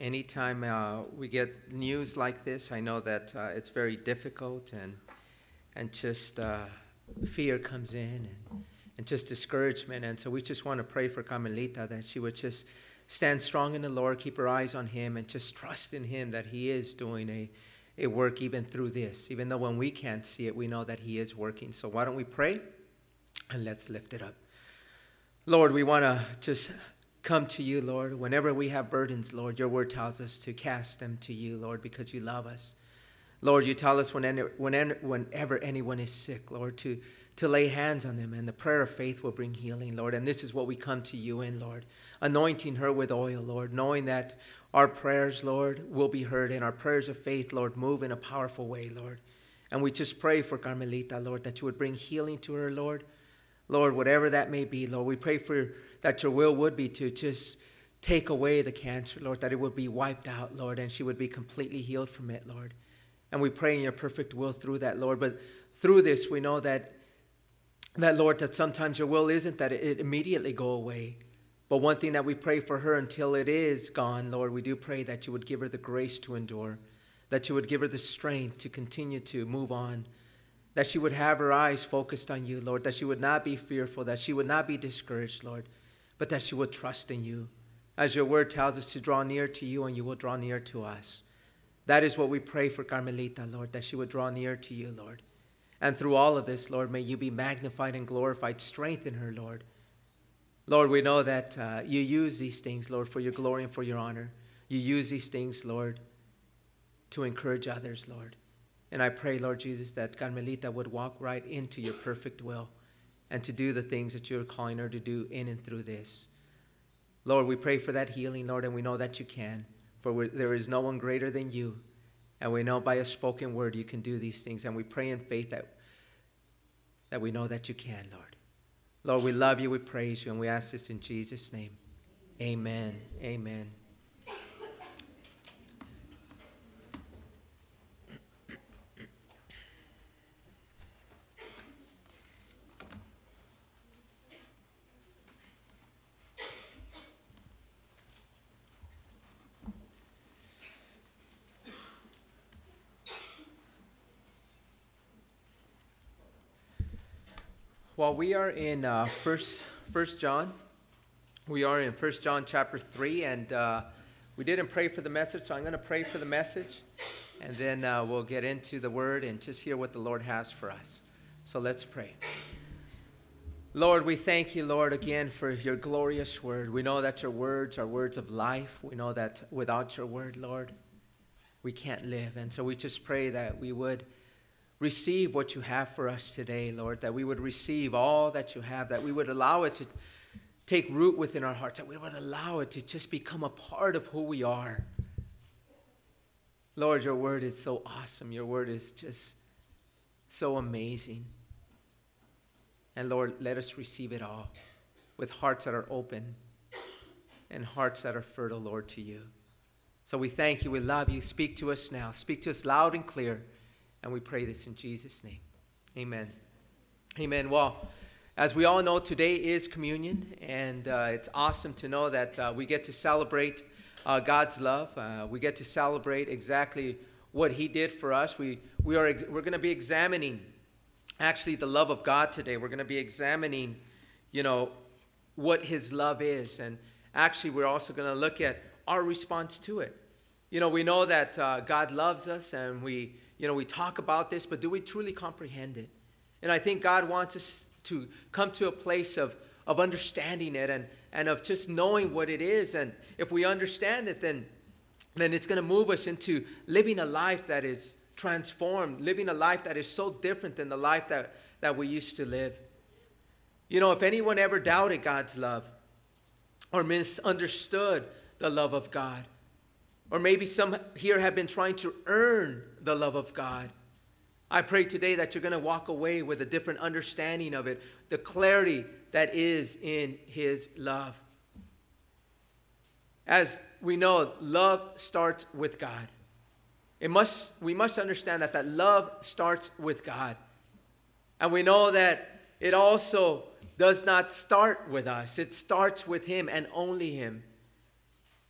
anytime uh, we get news like this, I know that uh, it's very difficult and, and just uh, fear comes in and, and just discouragement. And so we just want to pray for Carmelita that she would just stand strong in the Lord, keep her eyes on Him, and just trust in Him that He is doing a, a work even through this. Even though when we can't see it, we know that He is working. So why don't we pray and let's lift it up. Lord, we want to just come to you, Lord. Whenever we have burdens, Lord, your word tells us to cast them to you, Lord, because you love us. Lord, you tell us whenever, anyone is sick, Lord, to, to lay hands on them, and the prayer of faith will bring healing, Lord. And this is what we come to you in, Lord. Anointing her with oil, Lord, knowing that our prayers, Lord, will be heard, and our prayers of faith, Lord, move in a powerful way, Lord. And we just pray for Carmelita, Lord, that you would bring healing to her, Lord. Lord, whatever that may be, Lord, we pray for that your will would be to just take away the cancer, Lord, that it would be wiped out, Lord, and she would be completely healed from it, Lord. And we pray in your perfect will through that, Lord. But through this, we know that, that Lord, that sometimes your will isn't that it immediately go away. But one thing that we pray for her until it is gone, Lord, we do pray that you would give her the grace to endure, that you would give her the strength to continue to move on, that she would have her eyes focused on you, Lord, that she would not be fearful, that she would not be discouraged, Lord but that she would trust in you. As your word tells us to draw near to you, and you will draw near to us. That is what we pray for Carmelita, Lord, that she would draw near to you, Lord. And through all of this, Lord, may you be magnified and glorified. Strengthen her, Lord. Lord, we know that uh, you use these things, Lord, for your glory and for your honor. You use these things, Lord, to encourage others, Lord. And I pray, Lord Jesus, that Carmelita would walk right into your perfect will and to do the things that you're calling her to do in and through this. Lord, we pray for that healing, Lord, and we know that you can, for there is no one greater than you. And we know by a spoken word you can do these things, and we pray in faith that, that we know that you can, Lord. Lord, we love you, we praise you, and we ask this in Jesus' name. Amen. Amen. Well, we are in uh, First First John. We are in First John chapter three, and uh, we didn't pray for the message, so I'm going to pray for the message, and then uh, we'll get into the word and just hear what the Lord has for us. So let's pray. Lord, we thank you, Lord, again for your glorious word. We know that your words are words of life. We know that without your word, Lord, we can't live. And so we just pray that we would receive what you have for us today, Lord, that we would receive all that you have, that we would allow it to take root within our hearts, that we would allow it to just become a part of who we are. Lord, your word is so awesome. Your word is just so amazing. And Lord, let us receive it all with hearts that are open and hearts that are fertile, Lord, to you. So we thank you. We love you. Speak to us now. Speak to us loud and clear. And we pray this in Jesus' name. Amen. Amen. Well, as we all know, today is communion, and uh, it's awesome to know that uh, we get to celebrate uh, God's love. Uh, we get to celebrate exactly what He did for us. We, we are, we're going to be examining actually the love of God today. We're going to be examining, you know, what His love is. And actually, we're also going to look at our response to it. You know, we know that uh, God loves us, and we you know, we talk about this, but do we truly comprehend it? And I think God wants us to come to a place of, of understanding it and, and of just knowing what it is. And if we understand it, then, then it's going to move us into living a life that is transformed, living a life that is so different than the life that, that we used to live. You know, if anyone ever doubted God's love or misunderstood the love of God, or maybe some here have been trying to earn the love of God. I pray today that you're going to walk away with a different understanding of it, the clarity that is in His love. As we know, love starts with God. It must, we must understand that that love starts with God. And we know that it also does not start with us, it starts with Him and only Him.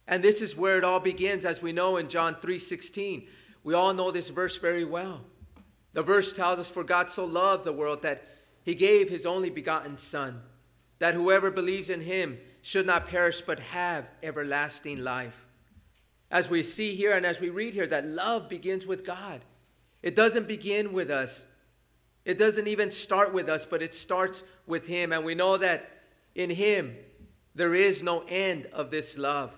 And this is where it all begins, as we know in John 3:16. We all know this verse very well. The verse tells us, For God so loved the world that he gave his only begotten Son, that whoever believes in him should not perish but have everlasting life. As we see here and as we read here, that love begins with God. It doesn't begin with us, it doesn't even start with us, but it starts with Him. And we know that in Him there is no end of this love.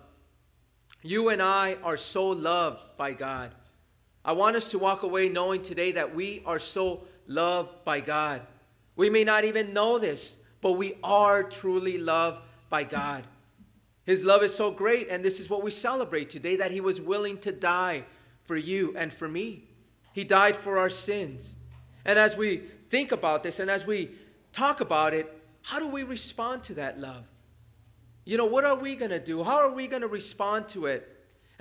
You and I are so loved by God. I want us to walk away knowing today that we are so loved by God. We may not even know this, but we are truly loved by God. His love is so great, and this is what we celebrate today that He was willing to die for you and for me. He died for our sins. And as we think about this and as we talk about it, how do we respond to that love? You know, what are we going to do? How are we going to respond to it?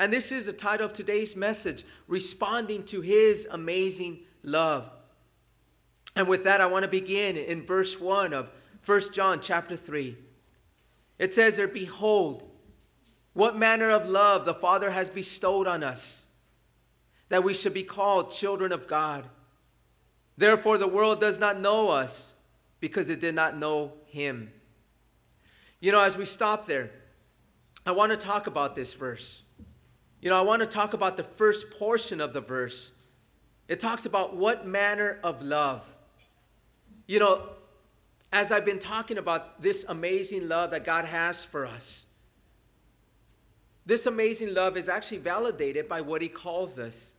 And this is the title of today's message Responding to His Amazing Love. And with that, I want to begin in verse 1 of 1 John chapter 3. It says there, Behold, what manner of love the Father has bestowed on us, that we should be called children of God. Therefore, the world does not know us because it did not know Him. You know, as we stop there, I want to talk about this verse. You know, I want to talk about the first portion of the verse. It talks about what manner of love. You know, as I've been talking about this amazing love that God has for us, this amazing love is actually validated by what He calls us.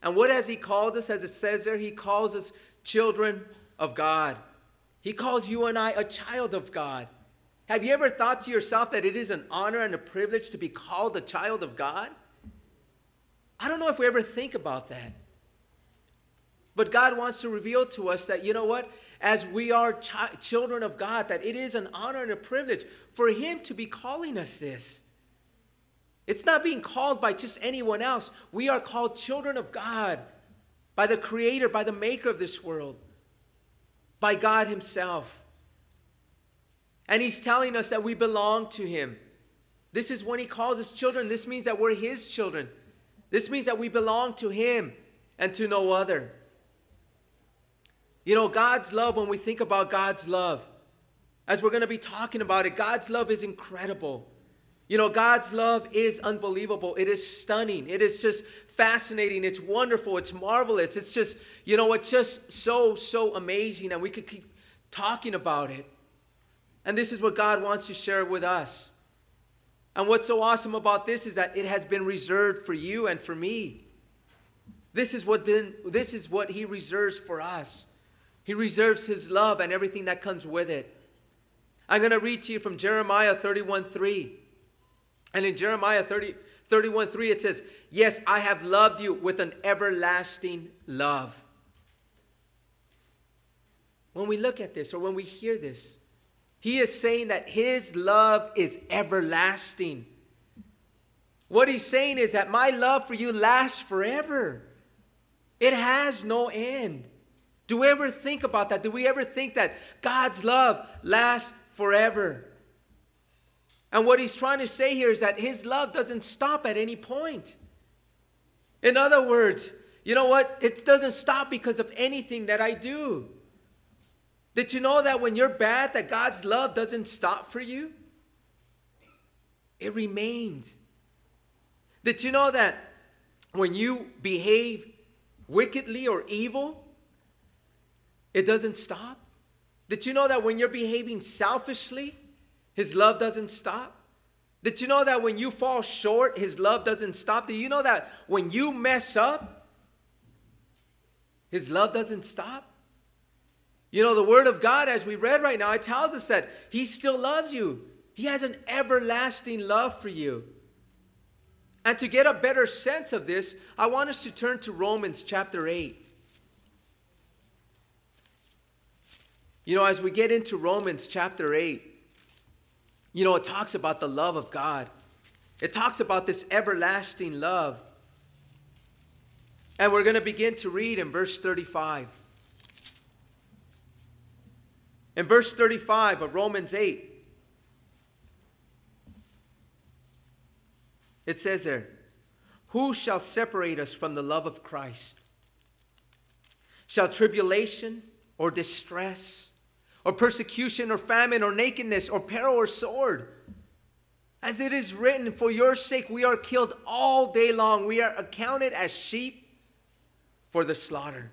And what has He called us? As it says there, He calls us children of God. He calls you and I a child of God. Have you ever thought to yourself that it is an honor and a privilege to be called a child of God? I don't know if we ever think about that. But God wants to reveal to us that, you know what? As we are ch- children of God, that it is an honor and a privilege for Him to be calling us this. It's not being called by just anyone else. We are called children of God by the Creator, by the Maker of this world, by God Himself. And He's telling us that we belong to Him. This is when He calls us children. This means that we're His children. This means that we belong to Him and to no other. You know, God's love, when we think about God's love, as we're going to be talking about it, God's love is incredible. You know, God's love is unbelievable. It is stunning. It is just fascinating. It's wonderful. It's marvelous. It's just, you know, it's just so, so amazing. And we could keep talking about it. And this is what God wants to share with us. And what's so awesome about this is that it has been reserved for you and for me. This is what been this is what he reserves for us. He reserves his love and everything that comes with it. I'm going to read to you from Jeremiah 31 3. And in Jeremiah 30, 31 3, it says, Yes, I have loved you with an everlasting love. When we look at this or when we hear this, he is saying that his love is everlasting. What he's saying is that my love for you lasts forever, it has no end. Do we ever think about that? Do we ever think that God's love lasts forever? And what he's trying to say here is that his love doesn't stop at any point. In other words, you know what? It doesn't stop because of anything that I do. Did you know that when you're bad that God's love doesn't stop for you? It remains. Did you know that when you behave wickedly or evil, it doesn't stop. Did you know that when you're behaving selfishly, His love doesn't stop? Did you know that when you fall short, His love doesn't stop? Do you know that when you mess up, His love doesn't stop? You know, the Word of God, as we read right now, it tells us that He still loves you. He has an everlasting love for you. And to get a better sense of this, I want us to turn to Romans chapter 8. You know, as we get into Romans chapter 8, you know, it talks about the love of God. It talks about this everlasting love. And we're going to begin to read in verse 35. In verse 35 of Romans 8, It says there, Who shall separate us from the love of Christ? Shall tribulation or distress or persecution or famine or nakedness or peril or sword? As it is written, For your sake we are killed all day long. We are accounted as sheep for the slaughter.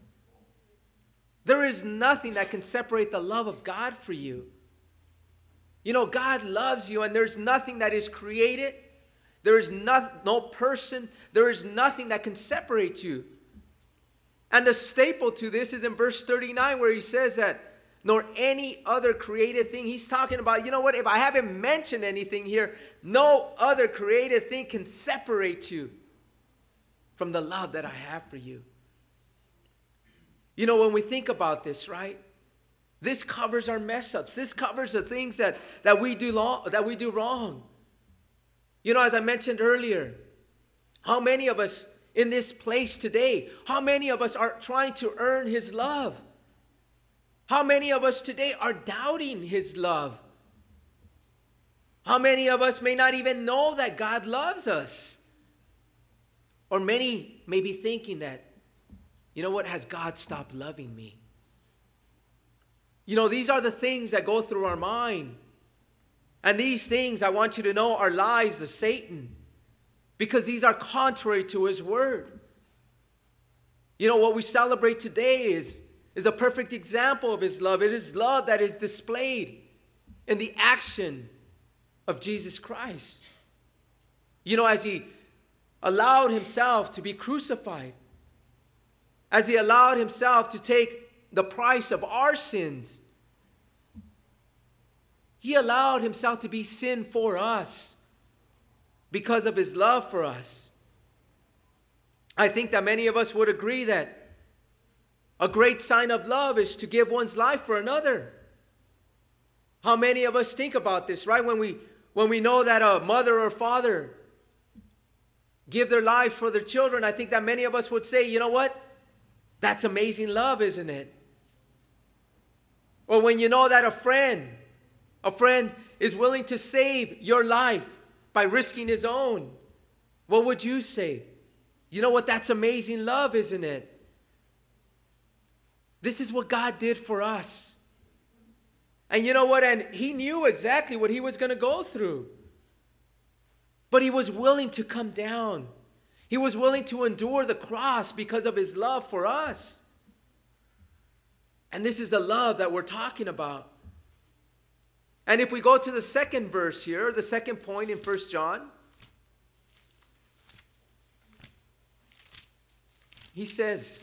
There is nothing that can separate the love of God for you. You know, God loves you, and there's nothing that is created, there is no, no person, there is nothing that can separate you. And the staple to this is in verse 39, where he says that, nor any other created thing. He's talking about, you know what, if I haven't mentioned anything here, no other created thing can separate you from the love that I have for you. You know, when we think about this, right? This covers our mess ups. This covers the things that, that, we do long, that we do wrong. You know, as I mentioned earlier, how many of us in this place today, how many of us are trying to earn His love? How many of us today are doubting His love? How many of us may not even know that God loves us? Or many may be thinking that you know what? Has God stopped loving me? You know, these are the things that go through our mind. And these things, I want you to know, are lies of Satan because these are contrary to his word. You know, what we celebrate today is, is a perfect example of his love. It is love that is displayed in the action of Jesus Christ. You know, as he allowed himself to be crucified, as he allowed himself to take the price of our sins. He allowed himself to be sin for us because of his love for us. I think that many of us would agree that a great sign of love is to give one's life for another. How many of us think about this, right? When we when we know that a mother or father give their lives for their children, I think that many of us would say, you know what? That's amazing love, isn't it? Or when you know that a friend, a friend is willing to save your life by risking his own, what would you say? You know what? That's amazing love, isn't it? This is what God did for us. And you know what? And He knew exactly what He was going to go through. But He was willing to come down he was willing to endure the cross because of his love for us. And this is the love that we're talking about. And if we go to the second verse here, the second point in First John, he says,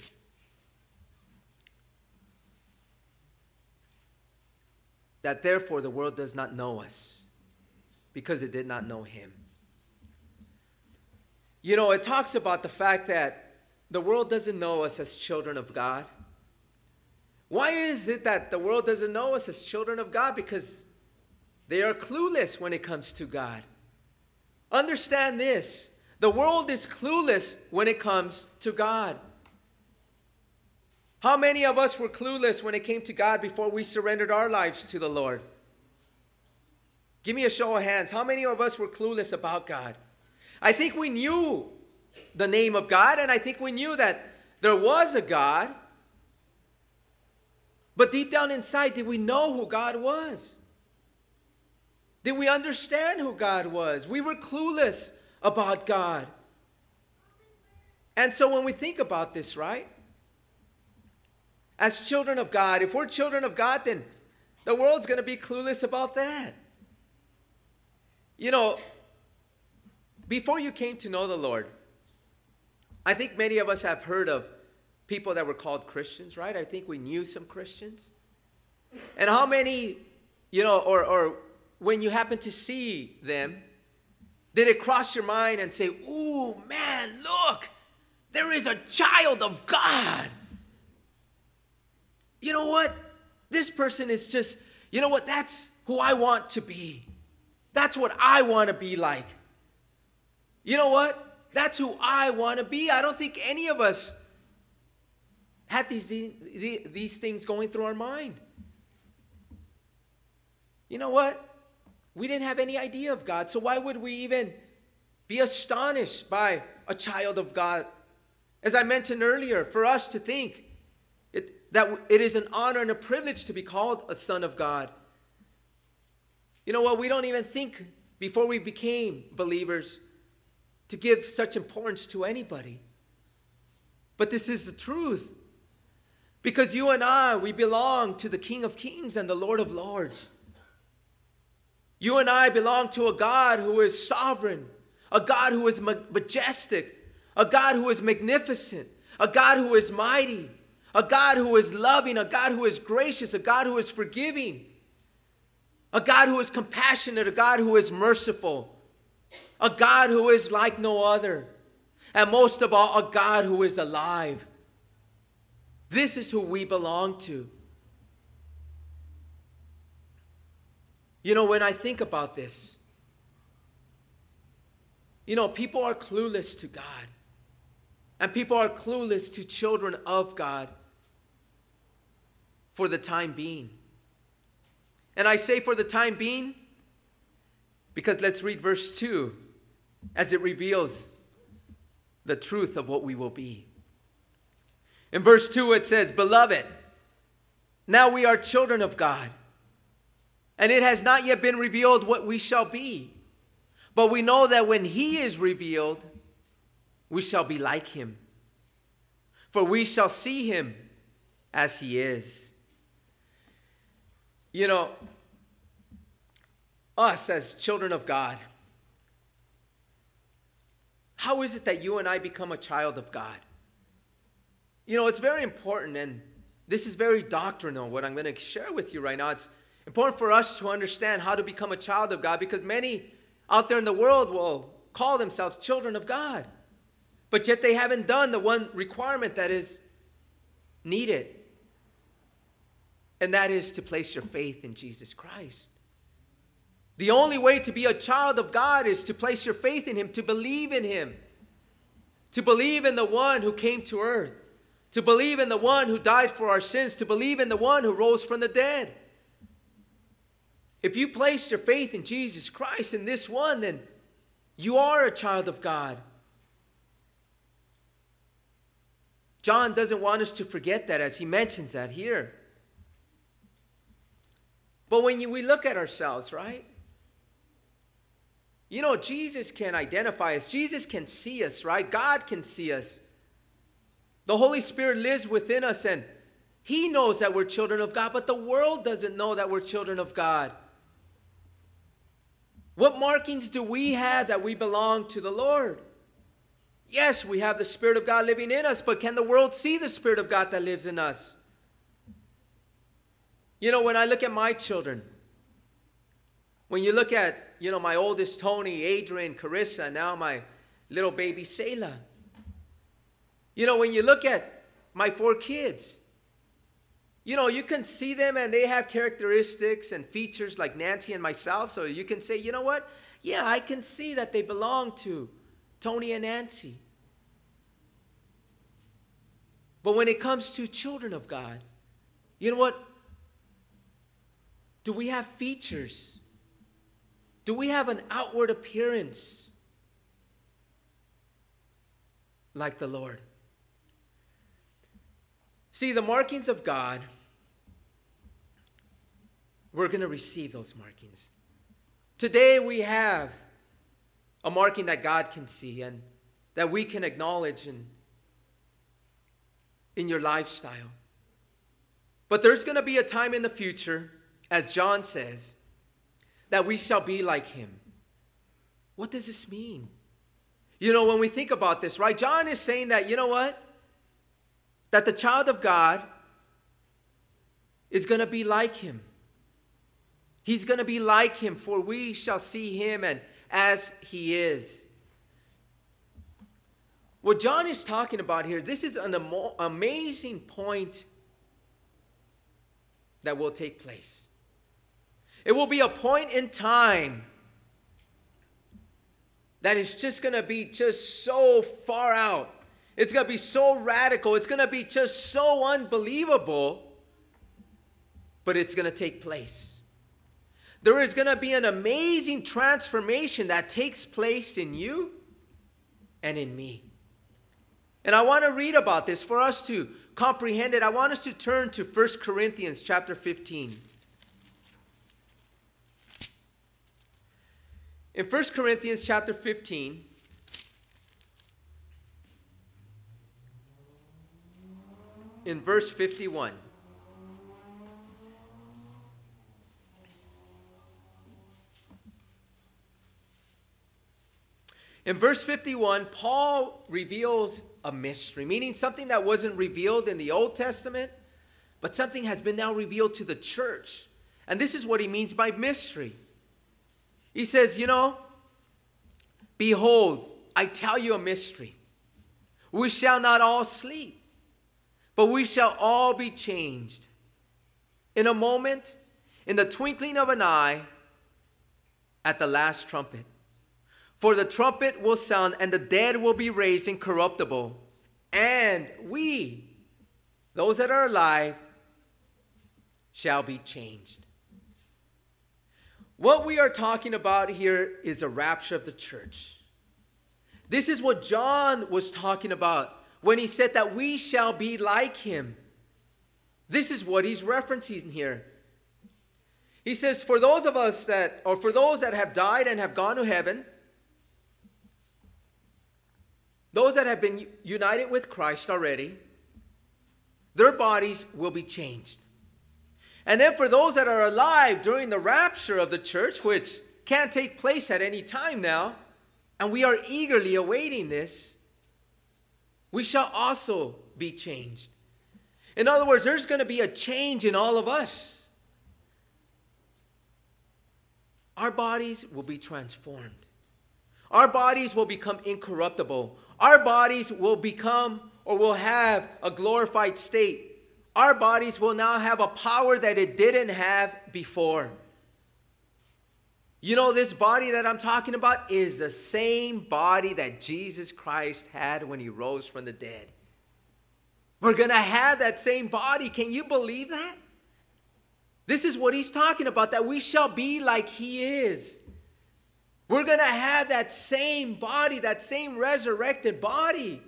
that therefore the world does not know us because it did not know him. You know, it talks about the fact that the world doesn't know us as children of God. Why is it that the world doesn't know us as children of God? Because they are clueless when it comes to God. Understand this the world is clueless when it comes to God. How many of us were clueless when it came to God before we surrendered our lives to the Lord? Give me a show of hands. How many of us were clueless about God? I think we knew the name of God, and I think we knew that there was a God. But deep down inside, did we know who God was? Did we understand who God was? We were clueless about God. And so when we think about this, right? As children of God, if we're children of God, then the world's going to be clueless about that. You know, before you came to know the Lord, I think many of us have heard of people that were called Christians, right? I think we knew some Christians. And how many, you know, or, or when you happen to see them, did it cross your mind and say, Ooh, man, look, There is a child of God. You know what? This person is just, you know what? That's who I want to be. That's what I want to be like. You know what? That's who I want to be. I don't think any of us had these, these things going through our mind. You know what? We didn't have any idea of God, so why would we even be astonished by a child of God? As I mentioned earlier, for us to think it, that it is an honor and a privilege to be called a son of God. You know what? We don't even think before we became believers to give such importance to anybody. But this is the truth. Because you and I, we belong to the King of Kings and the Lord of Lords. You and I belong to a God who is sovereign, a God who is majestic, a God who is magnificent, a God who is mighty, a God who is loving, a God who is gracious, a God who is forgiving, a God who is compassionate, a God who is merciful, a God who is like no other, and most of all, a God who is alive. This is who we belong to. You know, when I think about this, you know, people are clueless to God. And people are clueless to children of God for the time being. And I say for the time being because let's read verse 2 as it reveals the truth of what we will be. In verse 2, it says, Beloved, now we are children of God and it has not yet been revealed what we shall be. But we know that when he is revealed, we shall be like him. For we shall see him as he is. You know, us as children of God, how is it that you and I become a child of God? You know, it's very important, and this is very doctrinal, what I'm going to share with you right now. It's important for us to understand how to become a child of God because many out there in the world will call themselves children of God, but yet they haven't done the one requirement that is needed, and that is to place your faith in Jesus Christ. The only way to be a child of God is to place your faith in Him, to believe in Him, to believe in the one who came to earth, to believe in the one who died for our sins, to believe in the one who rose from the dead. If you place your faith in Jesus Christ in this one, then you are a child of God. John doesn't want us to forget that as he mentions that here. But when you, we look at ourselves, right? You know, Jesus can identify us, Jesus can see us, right? God can see us. The Holy Spirit lives within us, and He knows that we're children of God, but the world doesn't know that we're children of God. What markings do we have that we belong to the Lord? Yes, we have the Spirit of God living in us, but can the world see the Spirit of God that lives in us? You know, when I look at my children, when you look at, you know, my oldest Tony, Adrian, Carissa, now my little baby Selah, you know, when you look at my four kids, you know, you can see them and they have characteristics and features like Nancy and myself. So you can say, you know what? Yeah, I can see that they belong to Tony and Nancy. But when it comes to children of God, you know what? Do we have features? Do we have an outward appearance like the Lord? See, the markings of God we're going to receive those markings. Today we have a marking that God can see and that we can acknowledge in, in your lifestyle. But there's going to be a time in the future, as John says, that we shall be like him. What does this mean? You know, when we think about this, right? John is saying that, you know what? That the child of God is going to be like him. He's going to be like him, for we shall see him and as he is. What John is talking about here, this is an amazing point that will take place. It will be a point in time that is just going to be just so far out. It's going to be so radical. It's going to be just so unbelievable, but it's going to take place. There is going to be an amazing transformation that takes place in you and in me. And I want to read about this for us to comprehend it. I want us to turn to 1 Corinthians chapter 15. In 1 Corinthians chapter 15, in verse 51. In verse 51, Paul reveals a mystery, meaning something that wasn't revealed in the Old Testament, but something has been now revealed to the church. And this is what he means by mystery. He says, You know, behold, I tell you a mystery. We shall not all sleep, but we shall all be changed. In a moment, in the twinkling of an eye, at the last trumpet. For the trumpet will sound, and the dead will be raised incorruptible, and we, those that are alive, shall be changed. What we are talking about here is a rapture of the church. This is what John was talking about when he said that we shall be like him. This is what he's referencing here. He says, For those of us that, or for those that have died and have gone to heaven, those that have been united with Christ already, their bodies will be changed. And then for those that are alive during the rapture of the church, which can't take place at any time now, and we are eagerly awaiting this, we shall also be changed. In other words, there's going to be a change in all of us. Our bodies will be transformed. Our bodies will become incorruptible. Our bodies will become or will have a glorified state our bodies will now have a power that it didn't have before. You know, this body that I'm talking about is the same body that Jesus Christ had when he rose from the dead. We're going to have that same body. Can you believe that? This is what he's talking about that we shall be like he is. We're going to have that same body, that same resurrected body.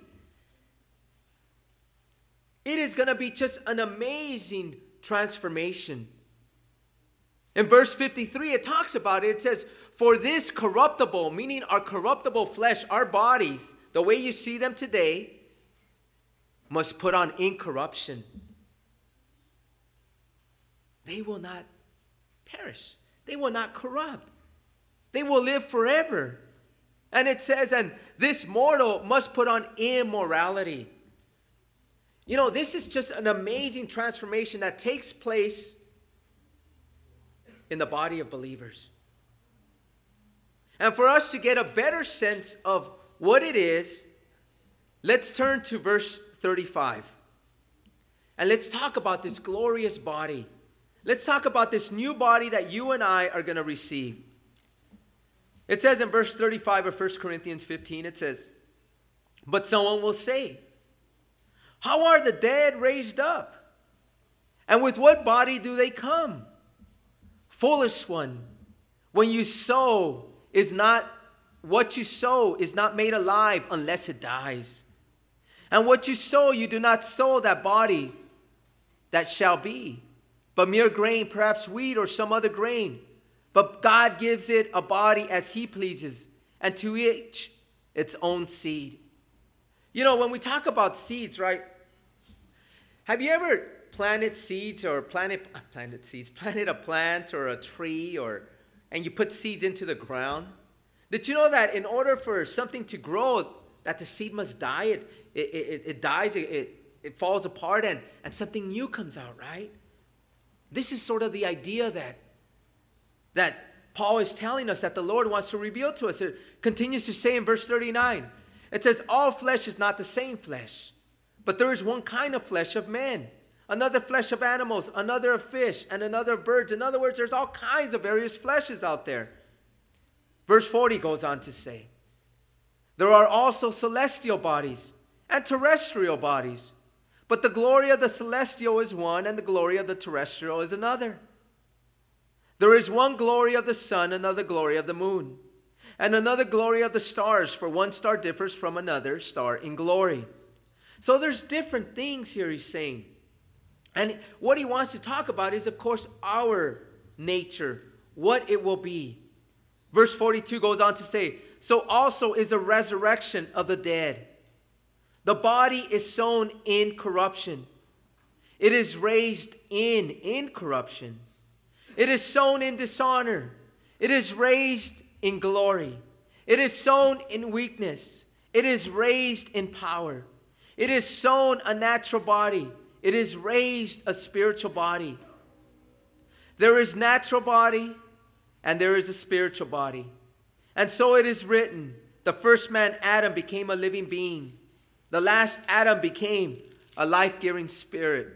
It is going to be just an amazing transformation. In verse 53, it talks about it. It says, For this corruptible, meaning our corruptible flesh, our bodies, the way you see them today, must put on incorruption. They will not perish, they will not corrupt, they will live forever. And it says, And this mortal must put on immorality. You know, this is just an amazing transformation that takes place in the body of believers. And for us to get a better sense of what it is, let's turn to verse 35. And let's talk about this glorious body. Let's talk about this new body that you and I are going to receive. It says in verse 35 of 1 Corinthians 15, it says, But someone will say, how are the dead raised up? And with what body do they come? Foolish one, when you sow is not what you sow is not made alive unless it dies. And what you sow, you do not sow that body that shall be, but mere grain, perhaps wheat or some other grain. But God gives it a body as He pleases, and to each its own seed. You know, when we talk about seeds, right? Have you ever planted seeds or planted uh, planted seeds, planted a plant or a tree or and you put seeds into the ground? Did you know that in order for something to grow, that the seed must die? It, it, it, it dies, it, it, it falls apart, and, and something new comes out, right? This is sort of the idea that, that Paul is telling us that the Lord wants to reveal to us. It continues to say in verse 39 It says, All flesh is not the same flesh, but there is one kind of flesh of men, another flesh of animals, another of fish, and another of birds. In other words, there's all kinds of various fleshes out there. Verse 40 goes on to say, There are also celestial bodies and terrestrial bodies, but the glory of the celestial is one, and the glory of the terrestrial is another. There is one glory of the sun, another glory of the moon and another glory of the stars, for one star differs from another star in glory. So there's different things here he's saying. And what he wants to talk about is, of course, our nature, what it will be. Verse 42 goes on to say, So also is a resurrection of the dead. The body is sown in corruption, it is raised in incorruption. It is sown in dishonor, it is raised in glory. It is sown in weakness. It is raised in power. It is sown a natural body. It is raised a spiritual body. There is natural body and there is a spiritual body. And so it is written, the first man Adam became a living being. The last Adam became a life-giving spirit.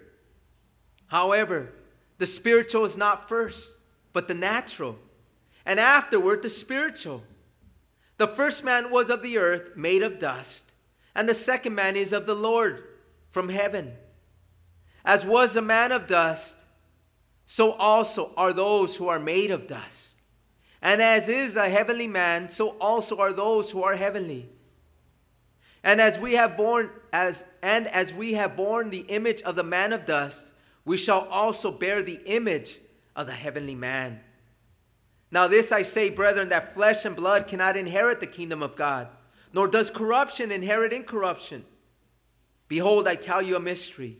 However, the spiritual is not first, but the natural and afterward the spiritual. The first man was of the earth, made of dust, and the second man is of the Lord from heaven. As was a man of dust, so also are those who are made of dust. And as is a heavenly man, so also are those who are heavenly. And as we have borne as and as we have borne the image of the man of dust, we shall also bear the image of the heavenly man. Now, this I say, brethren, that flesh and blood cannot inherit the kingdom of God, nor does corruption inherit incorruption. Behold, I tell you a mystery.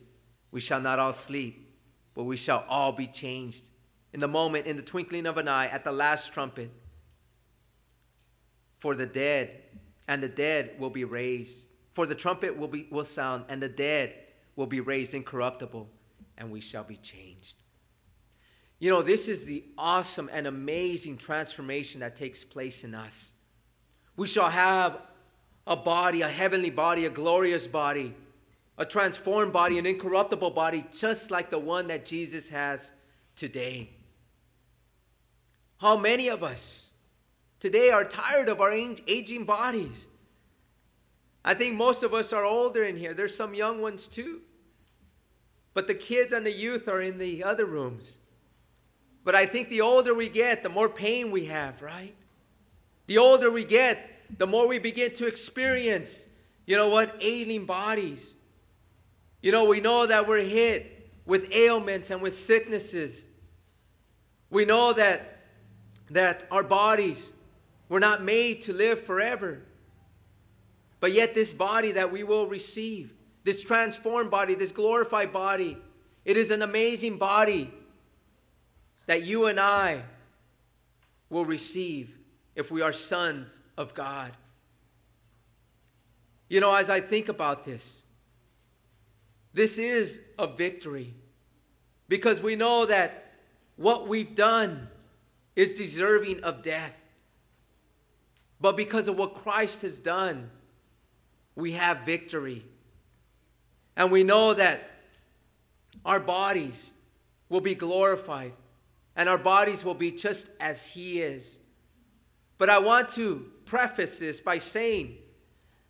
We shall not all sleep, but we shall all be changed in the moment, in the twinkling of an eye, at the last trumpet. For the dead and the dead will be raised. For the trumpet will, be, will sound, and the dead will be raised incorruptible, and we shall be changed. You know, this is the awesome and amazing transformation that takes place in us. We shall have a body, a heavenly body, a glorious body, a transformed body, an incorruptible body, just like the one that Jesus has today. How many of us today are tired of our aging bodies? I think most of us are older in here. There's some young ones too. But the kids and the youth are in the other rooms. But I think the older we get, the more pain we have, right? The older we get, the more we begin to experience, you know what, ailing bodies. You know, we know that we're hit with ailments and with sicknesses. We know that, that our bodies were not made to live forever. But yet, this body that we will receive, this transformed body, this glorified body, it is an amazing body that you and I will receive if we are sons of God. You know, as I think about this, this is a victory because we know that what we've done is deserving of death. But because of what Christ has done, we have victory. And we know that our bodies will be glorified and our bodies will be just as He is. But I want to preface this by saying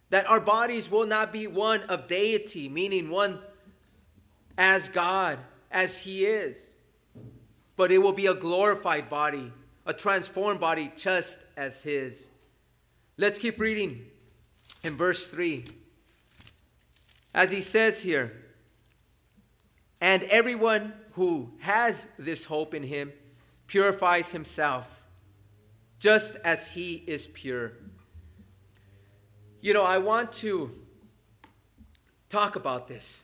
that our bodies will not be one of deity, meaning one as God, as He is, but it will be a glorified body, a transformed body, just as His. Let's keep reading in verse 3. As He says here, and everyone who has this hope in him purifies himself just as he is pure. You know, I want to talk about this.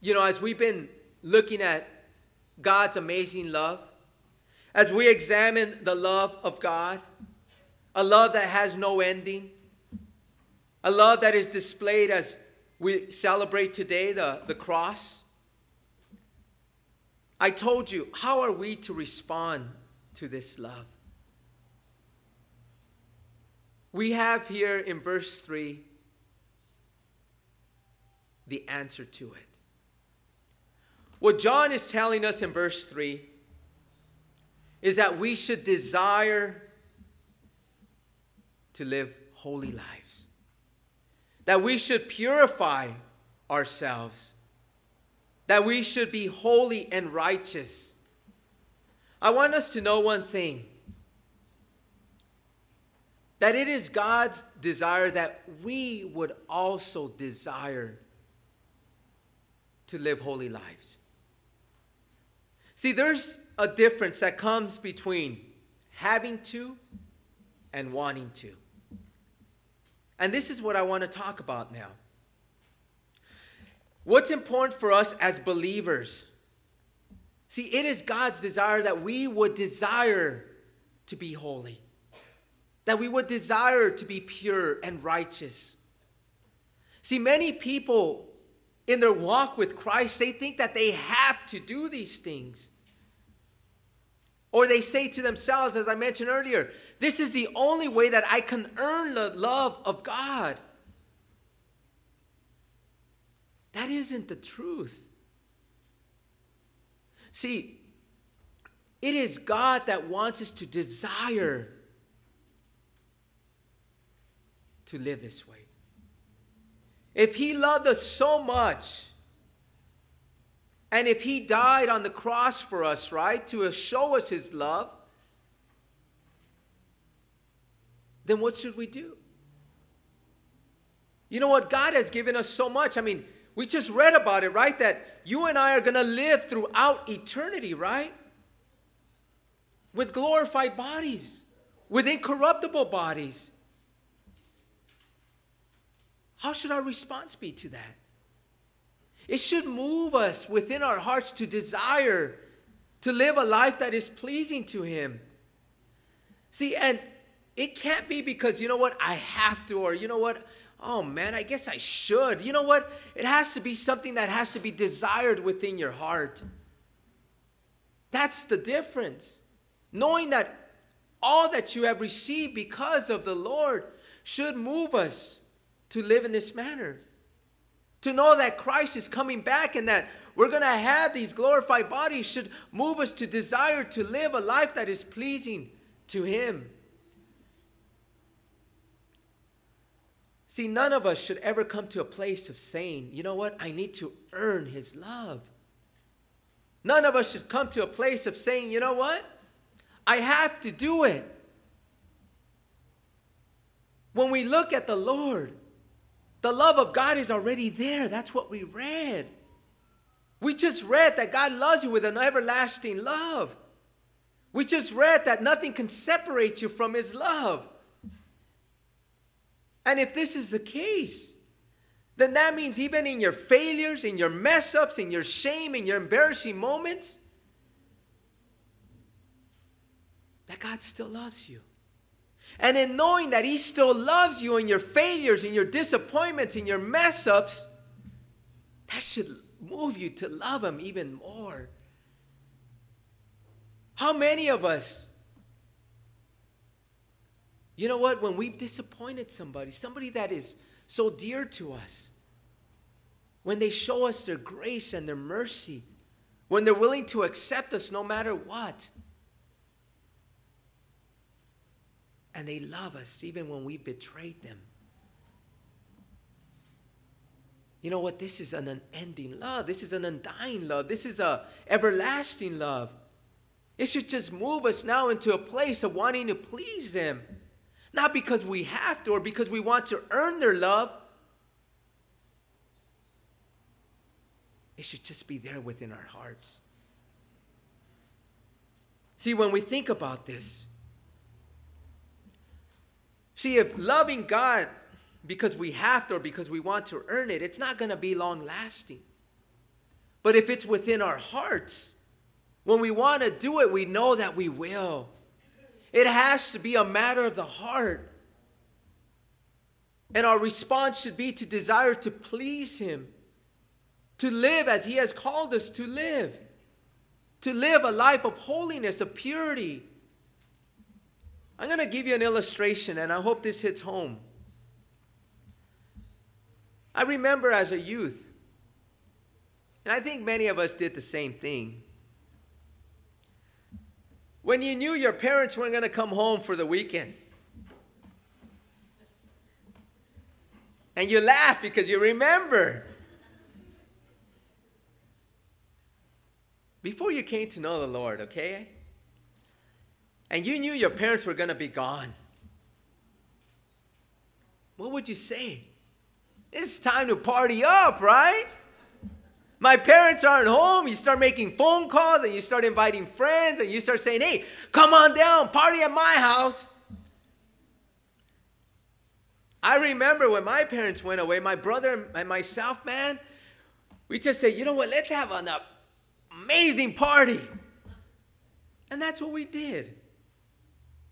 You know, as we've been looking at God's amazing love, as we examine the love of God, a love that has no ending, a love that is displayed as we celebrate today the, the cross, I told you, how are we to respond to this love? We have here in verse 3 the answer to it. What John is telling us in verse 3 is that we should desire to live holy lives, that we should purify ourselves, that we should be holy and righteous. I want us to know one thing that it is God's desire that we would also desire to live holy lives. See, there's a difference that comes between having to and wanting to. And this is what I want to talk about now. What's important for us as believers? See, it is God's desire that we would desire to be holy, that we would desire to be pure and righteous. See, many people in their walk with Christ, they think that they have to do these things. Or they say to themselves, as I mentioned earlier, this is the only way that I can earn the love of God. That isn't the truth. See, it is God that wants us to desire to live this way. If he loved us so much, and if he died on the cross for us, right, to show us his love, then what should we do? You know what? God has given us so much. I mean, we just read about it, right? That you and I are going to live throughout eternity, right? With glorified bodies, with incorruptible bodies. How should our response be to that? It should move us within our hearts to desire to live a life that is pleasing to Him. See, and it can't be because, you know what, I have to, or you know what, oh man, I guess I should. You know what? It has to be something that has to be desired within your heart. That's the difference. Knowing that all that you have received because of the Lord should move us to live in this manner. To know that Christ is coming back and that we're going to have these glorified bodies should move us to desire to live a life that is pleasing to Him. See, none of us should ever come to a place of saying, you know what, I need to earn His love. None of us should come to a place of saying, you know what, I have to do it. When we look at the Lord, the love of God is already there. That's what we read. We just read that God loves you with an everlasting love. We just read that nothing can separate you from His love. And if this is the case, then that means even in your failures, in your mess ups, in your shame, in your embarrassing moments, that God still loves you. And in knowing that He still loves you in your failures, in your disappointments, in your mess ups, that should move you to love Him even more. How many of us, you know what, when we've disappointed somebody, somebody that is so dear to us, when they show us their grace and their mercy, when they're willing to accept us no matter what, and they love us even when we betrayed them. You know what? This is an unending love. This is an undying love. This is a everlasting love. It should just move us now into a place of wanting to please them. Not because we have to or because we want to earn their love. It should just be there within our hearts. See, when we think about this, See, if loving God because we have to or because we want to earn it, it's not going to be long lasting. But if it's within our hearts, when we want to do it, we know that we will. It has to be a matter of the heart. And our response should be to desire to please Him, to live as He has called us to live, to live a life of holiness, of purity, I'm going to give you an illustration, and I hope this hits home. I remember as a youth, And I think many of us did the same thing. When you knew your parents weren't going to come home for the weekend, and you laugh because you remember. Before you came to know the Lord, okay? And you knew your parents were going to be gone. What would you say? It's time to party up, right? My parents aren't home. You start making phone calls and you start inviting friends and you start saying, hey, come on down, party at my house. I remember when my parents went away, my brother and myself, man, we just said, you know what, let's have an amazing party. And that's what we did.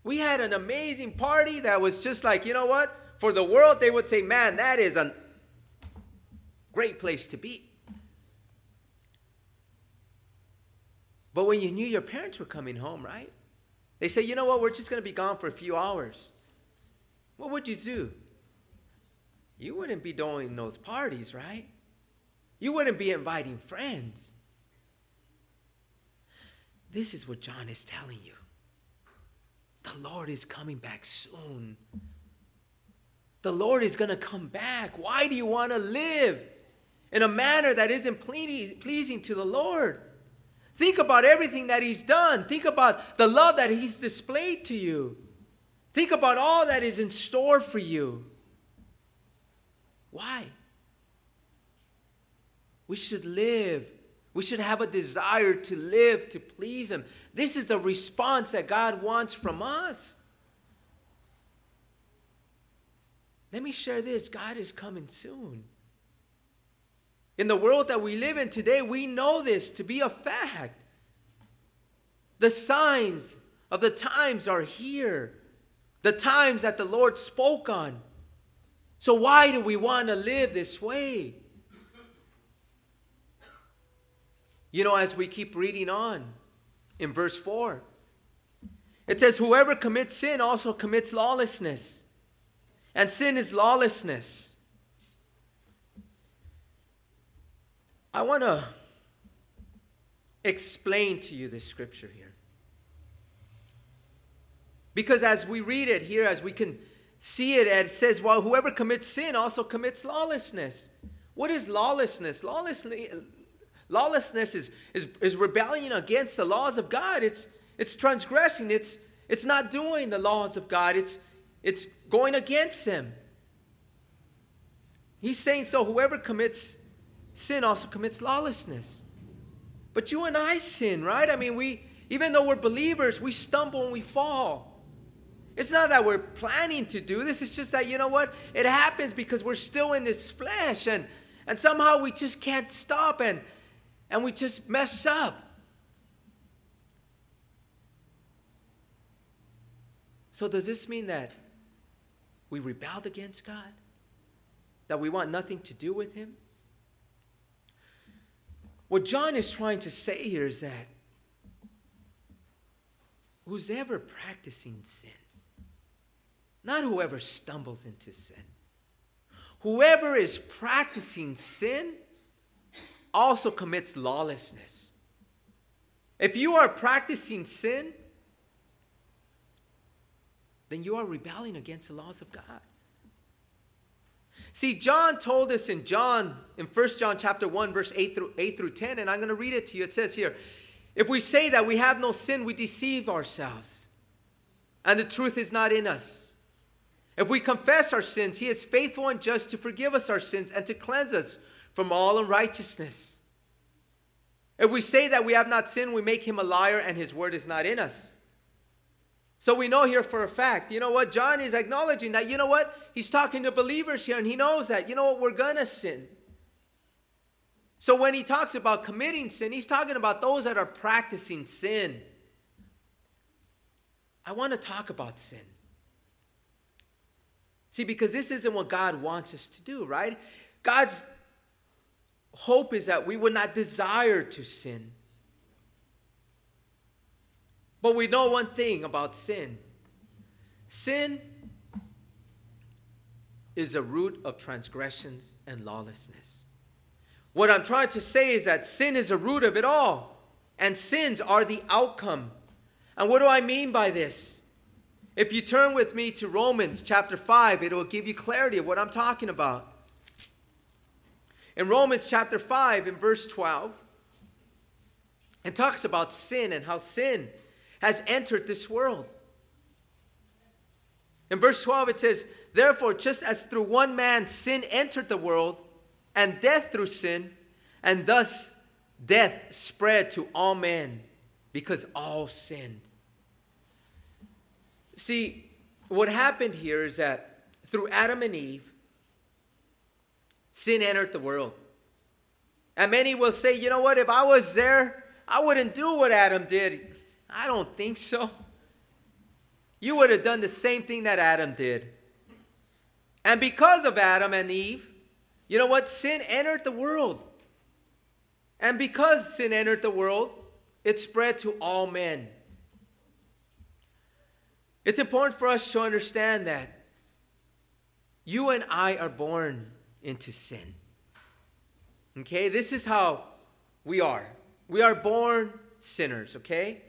We had an amazing party that was just like, you know what? For the world, they would say, man, that is a great place to be. But when you knew your parents were coming home, right? They say, you know what, we're just going to be gone for a few hours. What would you do? You wouldn't be doing those parties, right? You wouldn't be inviting friends. This is what John is telling you. The Lord is coming back soon. The Lord is going to come back. Why do you want to live in a manner that isn't pleasing to the Lord? Think about everything that He's done. Think about the love that He's displayed to you. Think about all that is in store for you. Why? We should live. We should have a desire to live to please Him. This is the response that God wants from us. Let me share this God is coming soon. In the world that we live in today, we know this to be a fact. The signs of the times are here, the times that the Lord spoke on. So, why do we want to live this way? You know, as we keep reading on in verse 4, it says, Whoever commits sin also commits lawlessness, and sin is lawlessness. I want to explain to you this scripture here. Because as we read it here, as we can see it, it says, Well, whoever commits sin also commits lawlessness. What is lawlessness? Lawlessness, lawlessness is, is, is rebellion against the laws of God. It's, it's transgressing, it's, it's not doing the laws of God, it's, it's going against Him. He's saying, So whoever commits sin also commits lawlessness. But you and I sin, right? I mean, we, even though we're believers, we stumble and we fall. It's not that we're planning to do this, it's just that, you know what? It happens because we're still in this flesh and, and somehow we just can't stop and, and we just mess up. So, does this mean that we rebelled against God? That we want nothing to do with Him? What John is trying to say here is that who's ever practicing sin, not whoever stumbles into sin, whoever is practicing sin also commits lawlessness. If you are practicing sin, then you are rebelling against the laws of God. See, John told us in John, in 1 John chapter 1, verse 8 through 8 through 10, and I'm going to read it to you. It says here, if we say that we have no sin, we deceive ourselves, and the truth is not in us. If we confess our sins, he is faithful and just to forgive us our sins and to cleanse us from all unrighteousness. If we say that we have not sinned, we make him a liar and his word is not in us. So we know here for a fact, you know what? John is acknowledging that, you know what? He's talking to believers here and he knows that, you know what? We're going to sin. So when he talks about committing sin, he's talking about those that are practicing sin. I want to talk about sin. See, because this isn't what God wants us to do, right? God's hope is that we would not desire to sin. But we know one thing about sin sin is a root of transgressions and lawlessness. What I'm trying to say is that sin is a root of it all, and sins are the outcome. And what do I mean by this? If you turn with me to Romans chapter 5, it will give you clarity of what I'm talking about. In Romans chapter 5, in verse 12, it talks about sin and how sin has entered this world. In verse 12, it says, Therefore, just as through one man sin entered the world, and death through sin, and thus death spread to all men because all sinned. See, what happened here is that through Adam and Eve, sin entered the world. And many will say, you know what, if I was there, I wouldn't do what Adam did. I don't think so. You would have done the same thing that Adam did. And because of Adam and Eve, you know what? Sin entered the world. And because sin entered the world, it spread to all men. It's important for us to understand that you and I are born into sin. Okay? This is how we are. We are born sinners, okay?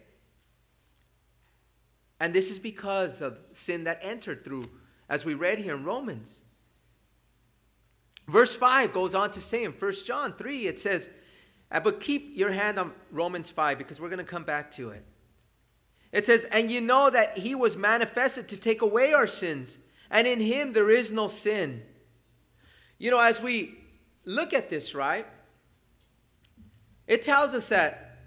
And this is because of sin that entered through, as we read here in Romans. Verse 5 goes on to say in 1 John 3, it says, uh, but keep your hand on Romans 5 because we're going to come back to it. It says, And you know that he was manifested to take away our sins, and in him there is no sin. You know, as we look at this, right, it tells us that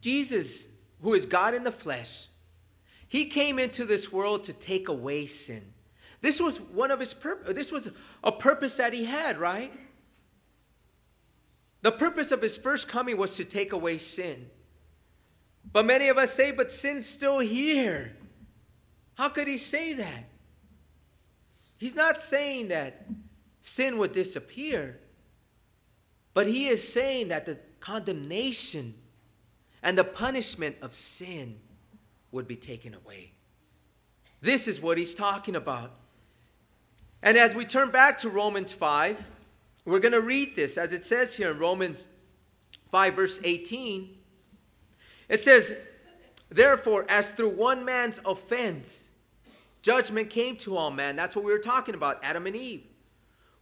Jesus, who is God in the flesh, he came into this world to take away sin. This was one of his purpose. This was a purpose that he had, right? The purpose of his first coming was to take away sin. But many of us say, but sin's still here. How could he say that? He's not saying that sin would disappear, but he is saying that the condemnation and the punishment of sin would be taken away. This is what he's talking about. And as we turn back to Romans 5, we're going to read this as it says here in Romans 5, verse 18. It says, Therefore, as through one man's offense, judgment came to all men. That's what we were talking about, Adam and Eve,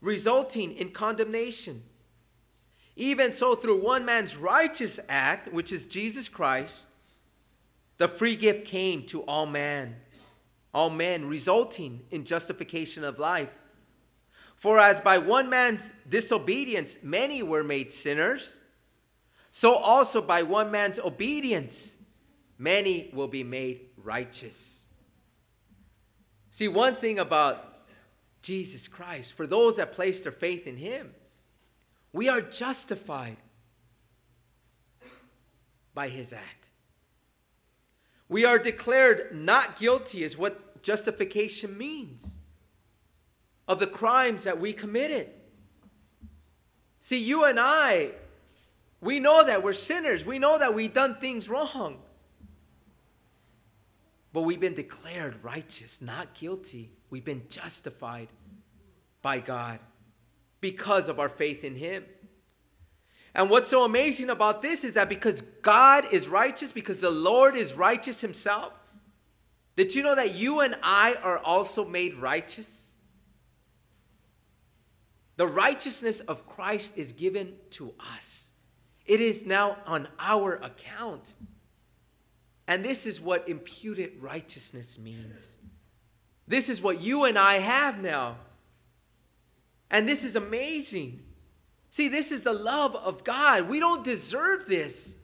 resulting in condemnation. Even so, through one man's righteous act, which is Jesus Christ, the free gift came to all men, all men, resulting in justification of life. For as by one man's disobedience many were made sinners, so also by one man's obedience many will be made righteous. See, one thing about Jesus Christ, for those that place their faith in him, we are justified by his act. We are declared not guilty, is what justification means of the crimes that we committed. See, you and I, we know that we're sinners. We know that we've done things wrong. But we've been declared righteous, not guilty. We've been justified by God because of our faith in Him. And what's so amazing about this is that because God is righteous, because the Lord is righteous Himself, did you know that you and I are also made righteous? The righteousness of Christ is given to us. It is now on our account. And this is what imputed righteousness means. This is what you and I have now. And this is amazing. See, this is the love of God. We don't deserve this,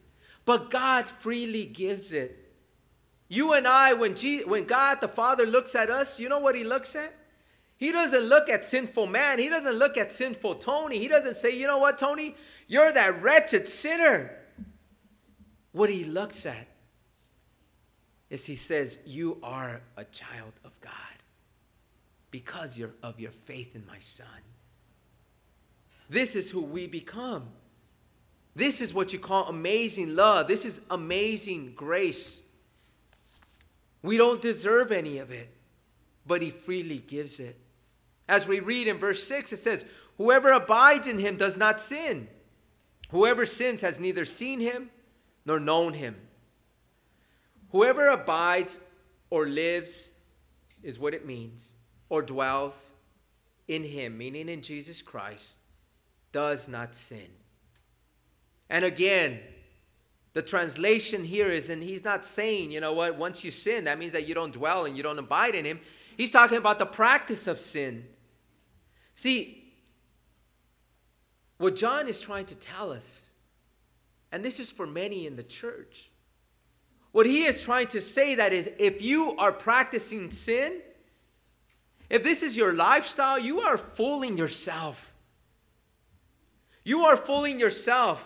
but God freely gives it. You and I, when, Jesus, when God the Father looks at us, you know what He looks at? He doesn't look at sinful man. He doesn't look at sinful Tony. He doesn't say, you know what, Tony? You're that wretched sinner. What he looks at is he says, You are a child of God because you're of your faith in my son. This is who we become. This is what you call amazing love. This is amazing grace. We don't deserve any of it, but he freely gives it. As we read in verse 6, it says, Whoever abides in him does not sin. Whoever sins has neither seen him nor known him. Whoever abides or lives is what it means, or dwells in him, meaning in Jesus Christ, does not sin. And again, the translation here is, and he's not saying, you know what, once you sin, that means that you don't dwell and you don't abide in him. He's talking about the practice of sin. See, what John is trying to tell us, and this is for many in the church, what he is trying to say that is if you are practicing sin, if this is your lifestyle, you are fooling yourself. You are fooling yourself.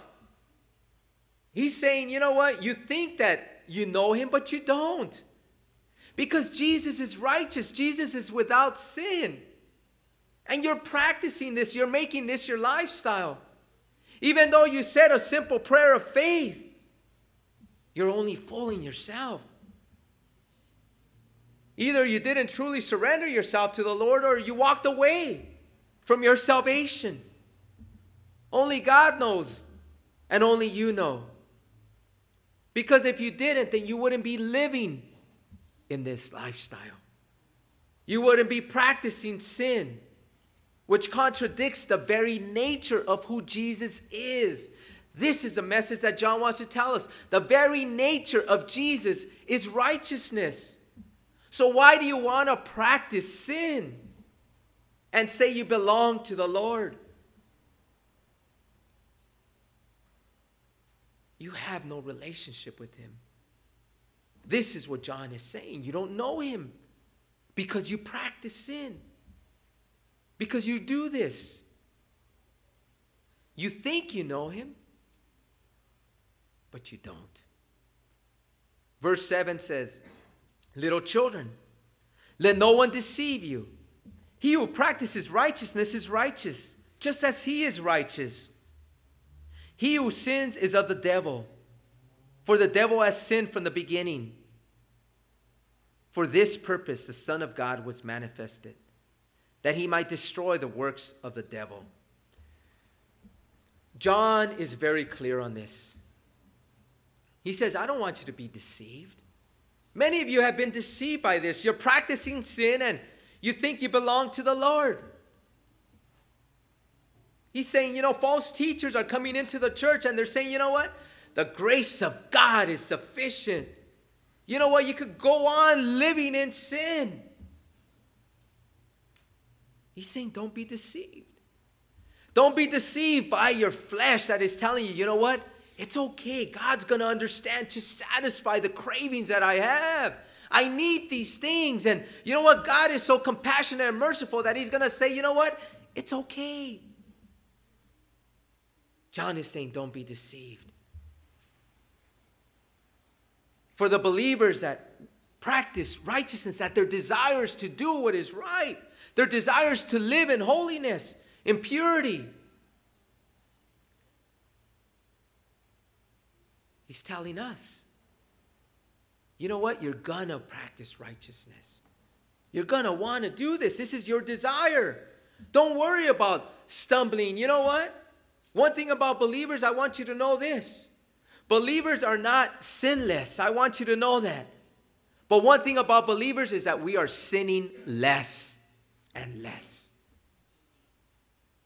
He's saying, you know what? You think that you know him, but you don't. Because Jesus is righteous, Jesus is without sin. And you're practicing this, you're making this your lifestyle. Even though you said a simple prayer of faith, you're only fooling yourself. Either you didn't truly surrender yourself to the Lord or you walked away from your salvation. Only God knows, and only you know. Because if you didn't, then you wouldn't be living in this lifestyle. You wouldn't be practicing sin, which contradicts the very nature of who Jesus is. This is a message that John wants to tell us. The very nature of Jesus is righteousness. So, why do you want to practice sin and say you belong to the Lord? You have no relationship with Him. This is what John is saying. You don't know Him because you practice sin, because you do this. You think you know Him, but you don't. Verse 7 says, Little children, let no one deceive you. He who practices righteousness is righteous, just as he is righteous. He who sins is of the devil, for the devil has sinned from the beginning. For this purpose the Son of God was manifested, that he might destroy the works of the devil. John is very clear on this. He says, I don't want you to be deceived. Many of you have been deceived by this. You're practicing sin and you think you belong to the Lord. He's saying, you know, false teachers are coming into the church and they're saying, you know what? The grace of God is sufficient. You know what? You could go on living in sin. He's saying, don't be deceived. Don't be deceived by your flesh that is telling you, you know what? It's okay. God's going to understand to satisfy the cravings that I have. I need these things. And you know what? God is so compassionate and merciful that He's going to say, you know what? It's okay. John is saying, don't be deceived. For the believers that practice righteousness, that their desires to do what is right, their desires to live in holiness, in purity, He's telling us, you know what? You're gonna practice righteousness. You're gonna wanna do this. This is your desire. Don't worry about stumbling. You know what? One thing about believers, I want you to know this believers are not sinless. I want you to know that. But one thing about believers is that we are sinning less and less.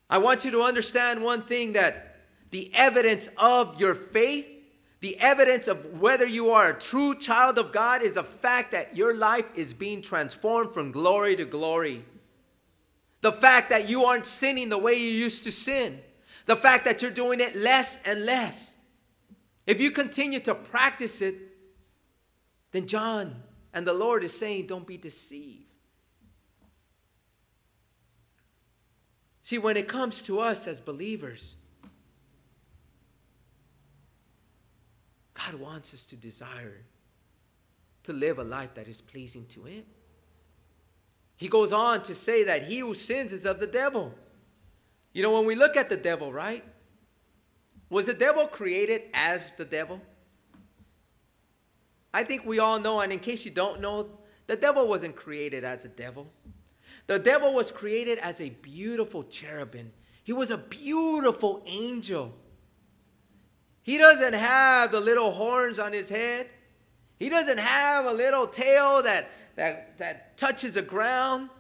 I want you to understand one thing that the evidence of your faith the evidence of whether you are a true child of God is a fact that your life is being transformed from glory to glory. The fact that you aren't sinning the way you used to sin. The fact that you're doing it less and less. If you continue to practice it, then John and the Lord is saying, don't be deceived. See, when it comes to us as believers, God wants us to desire to live a life that is pleasing to Him. He goes on to say that he who sins is of the devil. You know, when we look at the devil, right? Was the devil created as the devil? I think we all know, and in case you don't know, the devil wasn't created as a devil. The devil was created as a beautiful cherubim. He was a beautiful angel. He doesn't have the little horns on his head. He doesn't have a little tail that, that, that touches the ground.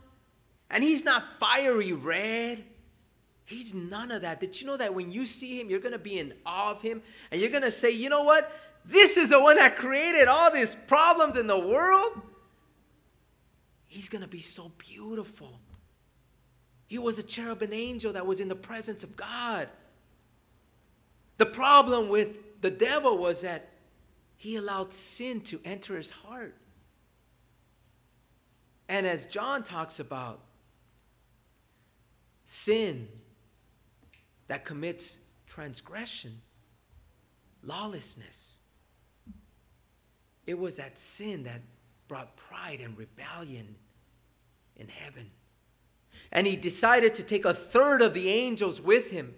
And he's not fiery red. He's none of that. Did you know that when you see him, you're going to be in awe of him? And you're going to say, you know what? This is the one that created all these problems in the world. He's going to be so beautiful. He was a cherubim angel that was in the presence of God. The problem with the devil was that he allowed sin to enter his heart. And as John talks about, sin that commits transgression, lawlessness. It was that sin that brought pride and rebellion in heaven. And he decided to take a third of the angels with him.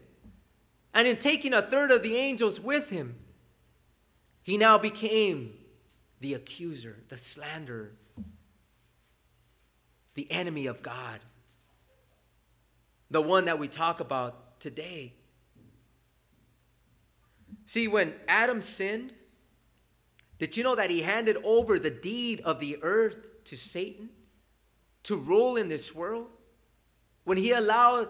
And in taking a third of the angels with him, he now became the accuser, the slanderer, the enemy of God, the one that we talk about today. See, when Adam sinned, did you know that he handed over the deed of the earth to Satan to rule in this world? When he allowed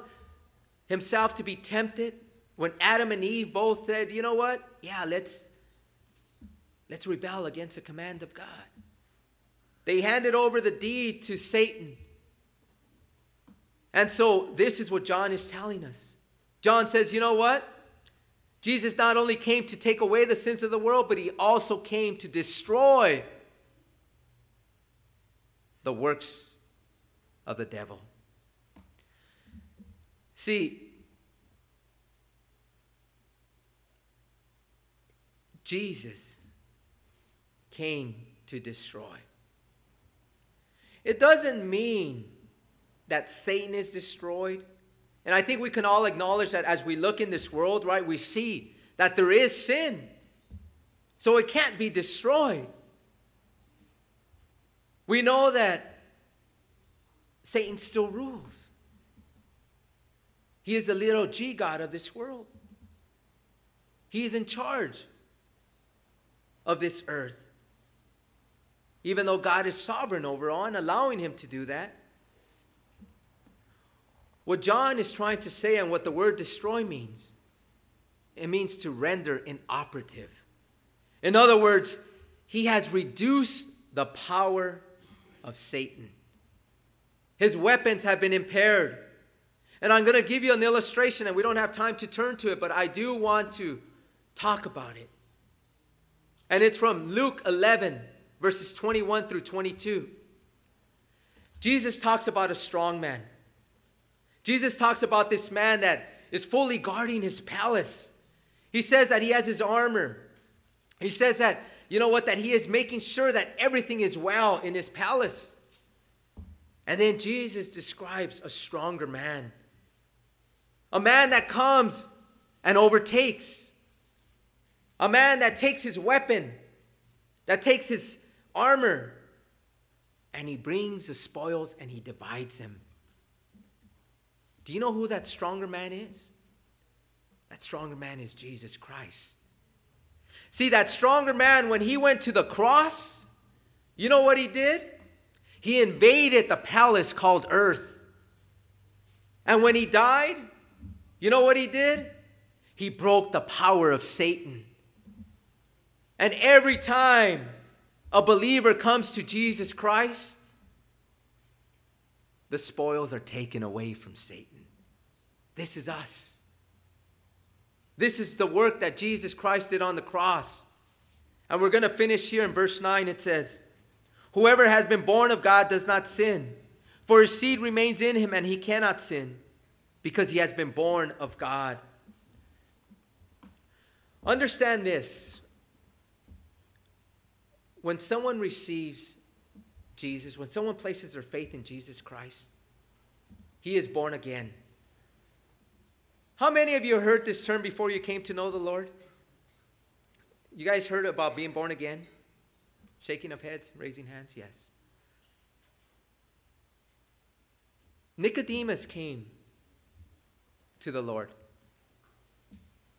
himself to be tempted, when Adam and Eve both said, you know what? Yeah, let's let's rebel against the command of God. They handed over the deed to Satan. And so this is what John is telling us. John says, you know what? Jesus not only came to take away the sins of the world, but he also came to destroy the works of the devil. See, Jesus came to destroy. It doesn't mean that Satan is destroyed. And I think we can all acknowledge that as we look in this world, right, we see that there is sin. So it can't be destroyed. We know that Satan still rules. He is the little g God of this world. He is in charge of this earth. Even though God is sovereign over all and allowing him to do that. What John is trying to say and what the word destroy means, it means to render inoperative. In other words, he has reduced the power of Satan. His weapons have been impaired. And I'm going to give you an illustration, and we don't have time to turn to it, but I do want to talk about it. And it's from Luke 11, verses 21 through 22. Jesus talks about a strong man. Jesus talks about this man that is fully guarding his palace. He says that he has his armor. He says that, you know what, that he is making sure that everything is well in his palace. And then Jesus describes a stronger man, a man that comes and overtakes, a man that takes his weapon, that takes his armor, and he brings the spoils and he divides them. Do you know who that stronger man is? That stronger man is Jesus Christ. See, that stronger man, when he went to the cross, you know what he did? He invaded the palace called earth. And when he died, you know what he did? He broke the power of Satan. And every time a believer comes to Jesus Christ, the spoils are taken away from Satan. This is us. This is the work that Jesus Christ did on the cross. And we're going to finish here in verse 9. It says, Whoever has been born of God does not sin, for his seed remains in him, and he cannot sin, because he has been born of God. Understand this. When someone receives Jesus, when someone places their faith in Jesus Christ, he is born again. How many of you heard this term before you came to know the Lord? You guys heard about being born again? Shaking of heads, raising hands? Yes. Nicodemus came to the Lord.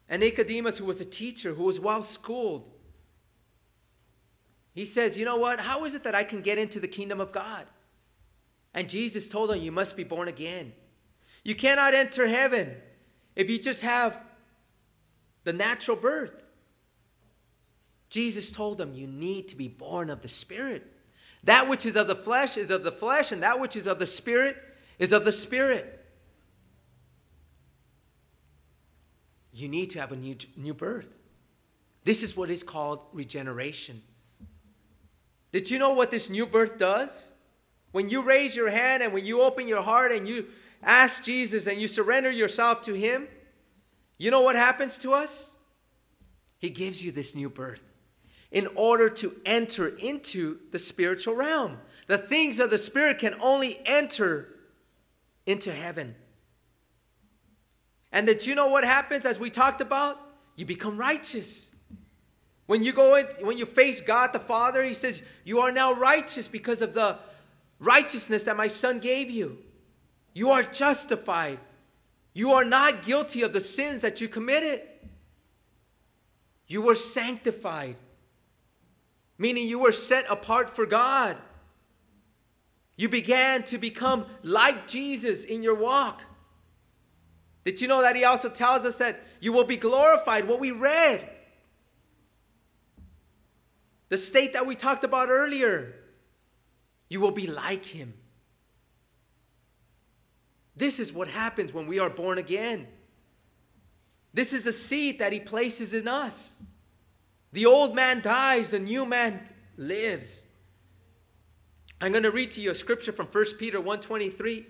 And Nicodemus, who was a teacher, who was well schooled, he says, You know what? How is it that I can get into the kingdom of God? And Jesus told him, You must be born again. You cannot enter heaven if you just have the natural birth. Jesus told them, You need to be born of the Spirit. That which is of the flesh is of the flesh, and that which is of the Spirit is of the Spirit. You need to have a new, new birth. This is what is called regeneration. Did you know what this new birth does? When you raise your hand and when you open your heart and you ask Jesus and you surrender yourself to Him, you know what happens to us? He gives you this new birth in order to enter into the spiritual realm. The things of the Spirit can only enter into heaven. And that you know what happens as we talked about? You become righteous. When you go in, when you face God the Father, He says, You are now righteous because of the righteousness that my Son gave you. You are justified. You are not guilty of the sins that you committed. You were sanctified, meaning you were set apart for God. You began to become like Jesus in your walk. Did you know that he also tells us that you will be glorified? What we read. The state that we talked about earlier. You will be like him. This is what happens when we are born again. This is the seed that he places in us. The old man dies, the new man lives. I'm going to read to you a scripture from 1 Peter 1:23.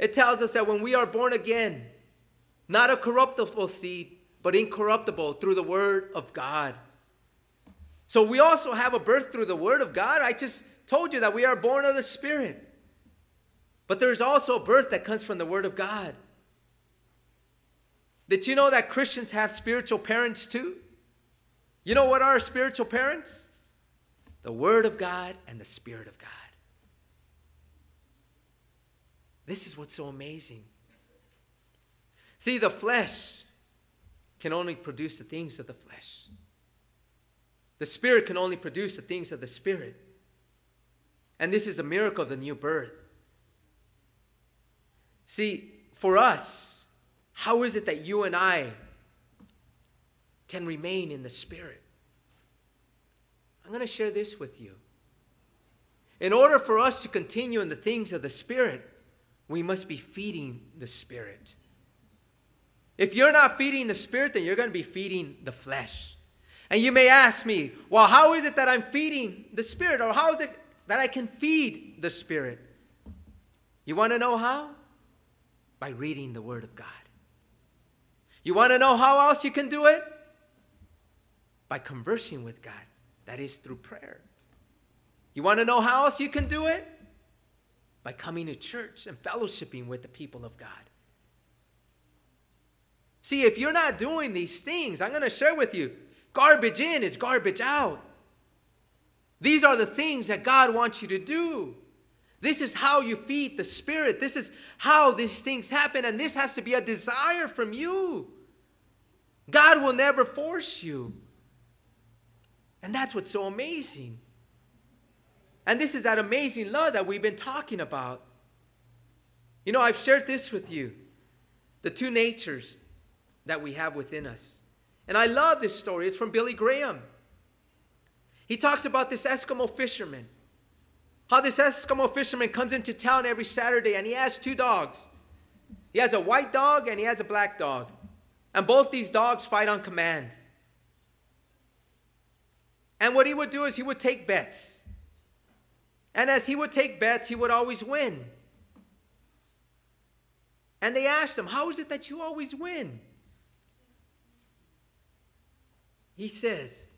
It tells us that when we are born again, not a corruptible seed, but incorruptible through the word of God. So we also have a birth through the word of God. I just told you that we are born of the Spirit. But there's also a birth that comes from the Word of God. Did you know that Christians have spiritual parents too? You know what are spiritual parents? The Word of God and the Spirit of God. This is what's so amazing. See, the flesh can only produce the things of the flesh. The Spirit can only produce the things of the Spirit. And this is a miracle of the new birth. See, for us, how is it that you and I can remain in the Spirit? I'm going to share this with you. In order for us to continue in the things of the Spirit, we must be feeding the Spirit. If you're not feeding the Spirit, then you're going to be feeding the flesh. And you may ask me, well, how is it that I'm feeding the Spirit? Or how is it that I can feed the Spirit. You want to know how? By reading the Word of God. You want to know how else you can do it? By conversing with God. That is through prayer. You want to know how else you can do it? By coming to church and fellowshipping with the people of God. See, if you're not doing these things, I'm going to share with you garbage in is garbage out. These are the things that God wants you to do. This is how you feed the Spirit. This is how these things happen, and this has to be a desire from you. God will never force you. And that's what's so amazing. And this is that amazing love that we've been talking about. You know, I've shared this with you the two natures that we have within us. And I love this story. It's from Billy Graham. He talks about this Eskimo fisherman. How this Eskimo fisherman comes into town every Saturday and he has two dogs. He has a white dog and he has a black dog. And both these dogs fight on command. And what he would do is he would take bets. And as he would take bets, he would always win. And they asked him, How is it that you always win? He says,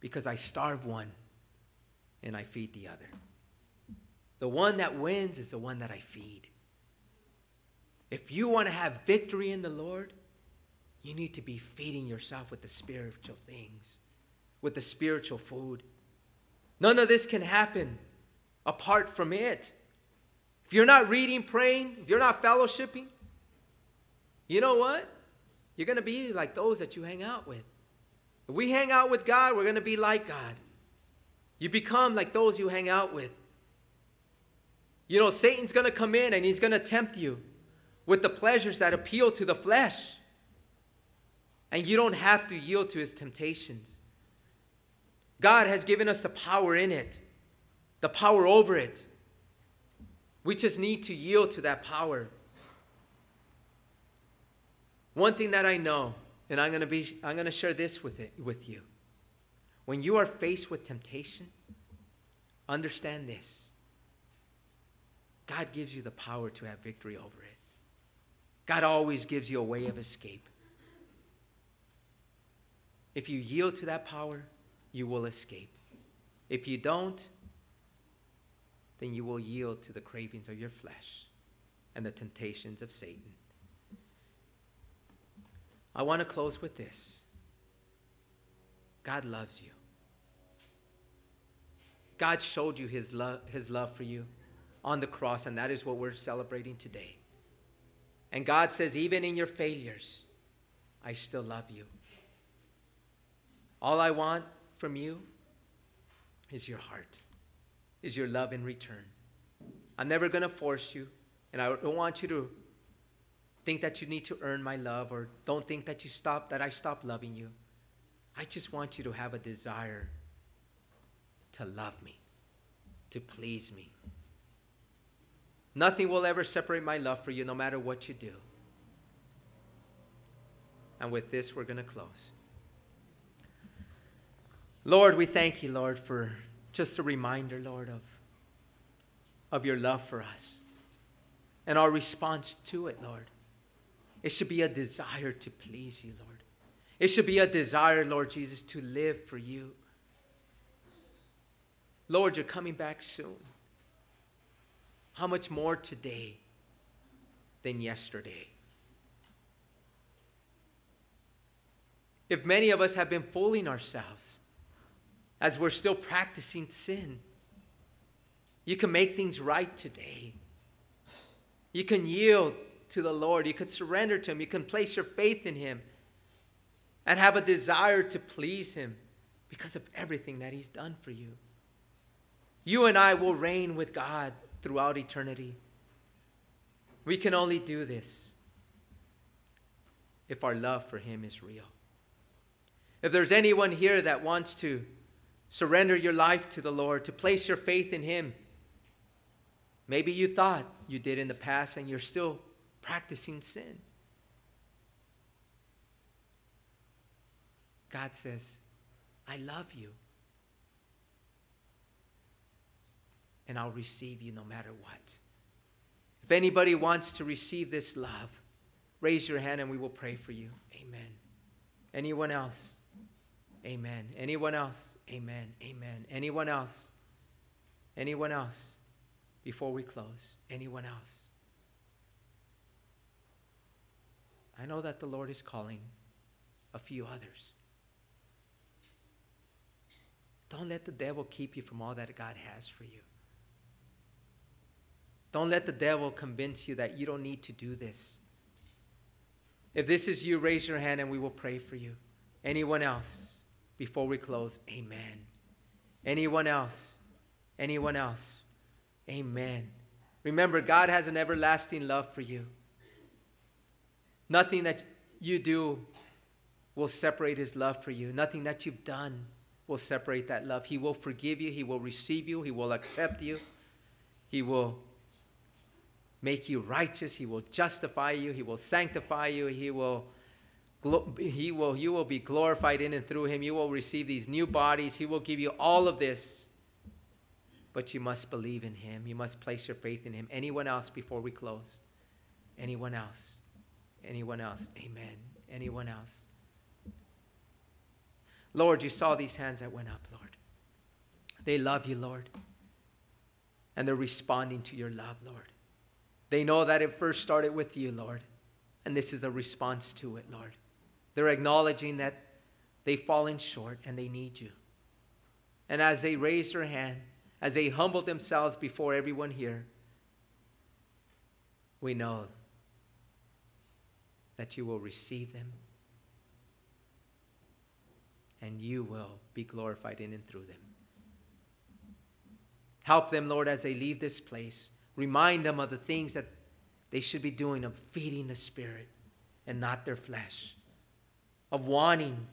because I starve one and I feed the other. The one that wins is the one that I feed. If you want to have victory in the Lord, you need to be feeding yourself with the spiritual things, with the spiritual food. None of this can happen apart from it. If you're not reading, praying, if you're not fellowshipping, You know what? You're going to be like those that you hang out with. If we hang out with God, we're going to be like God. You become like those you hang out with. You know, Satan's going to come in and he's going to tempt you with the pleasures that appeal to the flesh. And you don't have to yield to his temptations. God has given us the power in it, the power over it. We just need to yield to that power. One thing that I know, and I'm going to be I'm going to share this with it with you. When you are faced with temptation, understand this. God gives you the power to have victory over it. God always gives you a way of escape. If you yield to that power, you will escape. If you don't, then you will yield to the cravings of your flesh and the temptations of Satan. I want to close with this God loves you. God showed you his love, his love for you on the cross, and that is what we're celebrating today. And God says, even in your failures, I still love you. All I want from you is your heart, is your love in return. I'm never going to force you, and I don't want you to think that you need to earn my love or don't think that you stop that I stop loving you. I just want you to have a desire to love me, to please me. Nothing will ever separate my love for you no matter what you do. And with this, we're going to close. Lord, we thank you, Lord, for just a reminder, Lord, of, of your love for us and our response to it, Lord. It should be a desire to please you, Lord. It should be a desire, Lord Jesus, to live for you. Lord, you're coming back soon. How much more today than yesterday? If many of us have been fooling ourselves as we're still practicing sin, you can make things right today. You can yield to the Lord. You can surrender to Him. You can place your faith in Him and have a desire to please Him because of everything that He's done for you. You and I will reign with God throughout eternity. We can only do this if our love for Him is real. If there's anyone here that wants to surrender your life to the Lord, to place your faith in Him, maybe you thought you did in the past and you're still practicing sin. God says, I love you. And I'll receive you no matter what. If anybody wants to receive this love, raise your hand and we will pray for you. Amen. Anyone else? Amen. Anyone else? Amen. Amen. Anyone else? Anyone else? Before we close, anyone else? I know that the Lord is calling a few others. Don't let the devil keep you from all that God has for you. Don't let the devil convince you that you don't need to do this. If this is you, raise your hand and we will pray for you. Anyone else before we close? Amen. Anyone else? Anyone else? Amen. Remember, God has an everlasting love for you. Nothing that you do will separate his love for you. Nothing that you've done will separate that love. He will forgive you, he will receive you, he will accept you, he will make you righteous, he will justify you, he will sanctify you, he will he will you will be glorified in and through him. You will receive these new bodies. He will give you all of this. But you must believe in him. You must place your faith in him. Anyone else before we close? Anyone else? Anyone else? Amen. Anyone else? Lord, you saw these hands that went up, Lord. They love you, Lord. And they're responding to your love, Lord. They know that it first started with you, Lord. And this is a response to it, Lord. They're acknowledging that they've fallen short and they need you. And as they raise their hand, as they humble themselves before everyone here, we know that you will receive them and you will be glorified in and through them. Help them, Lord, as they leave this place. Remind them of the things that they should be doing of feeding the Spirit and not their flesh, of wanting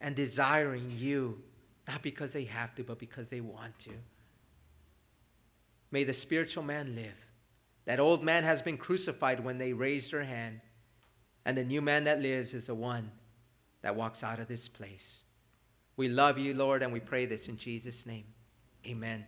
and desiring you, not because they have to, but because they want to. May the spiritual man live. That old man has been crucified when they raised their hand, and the new man that lives is the one that walks out of this place. We love you, Lord, and we pray this in Jesus' name. Amen.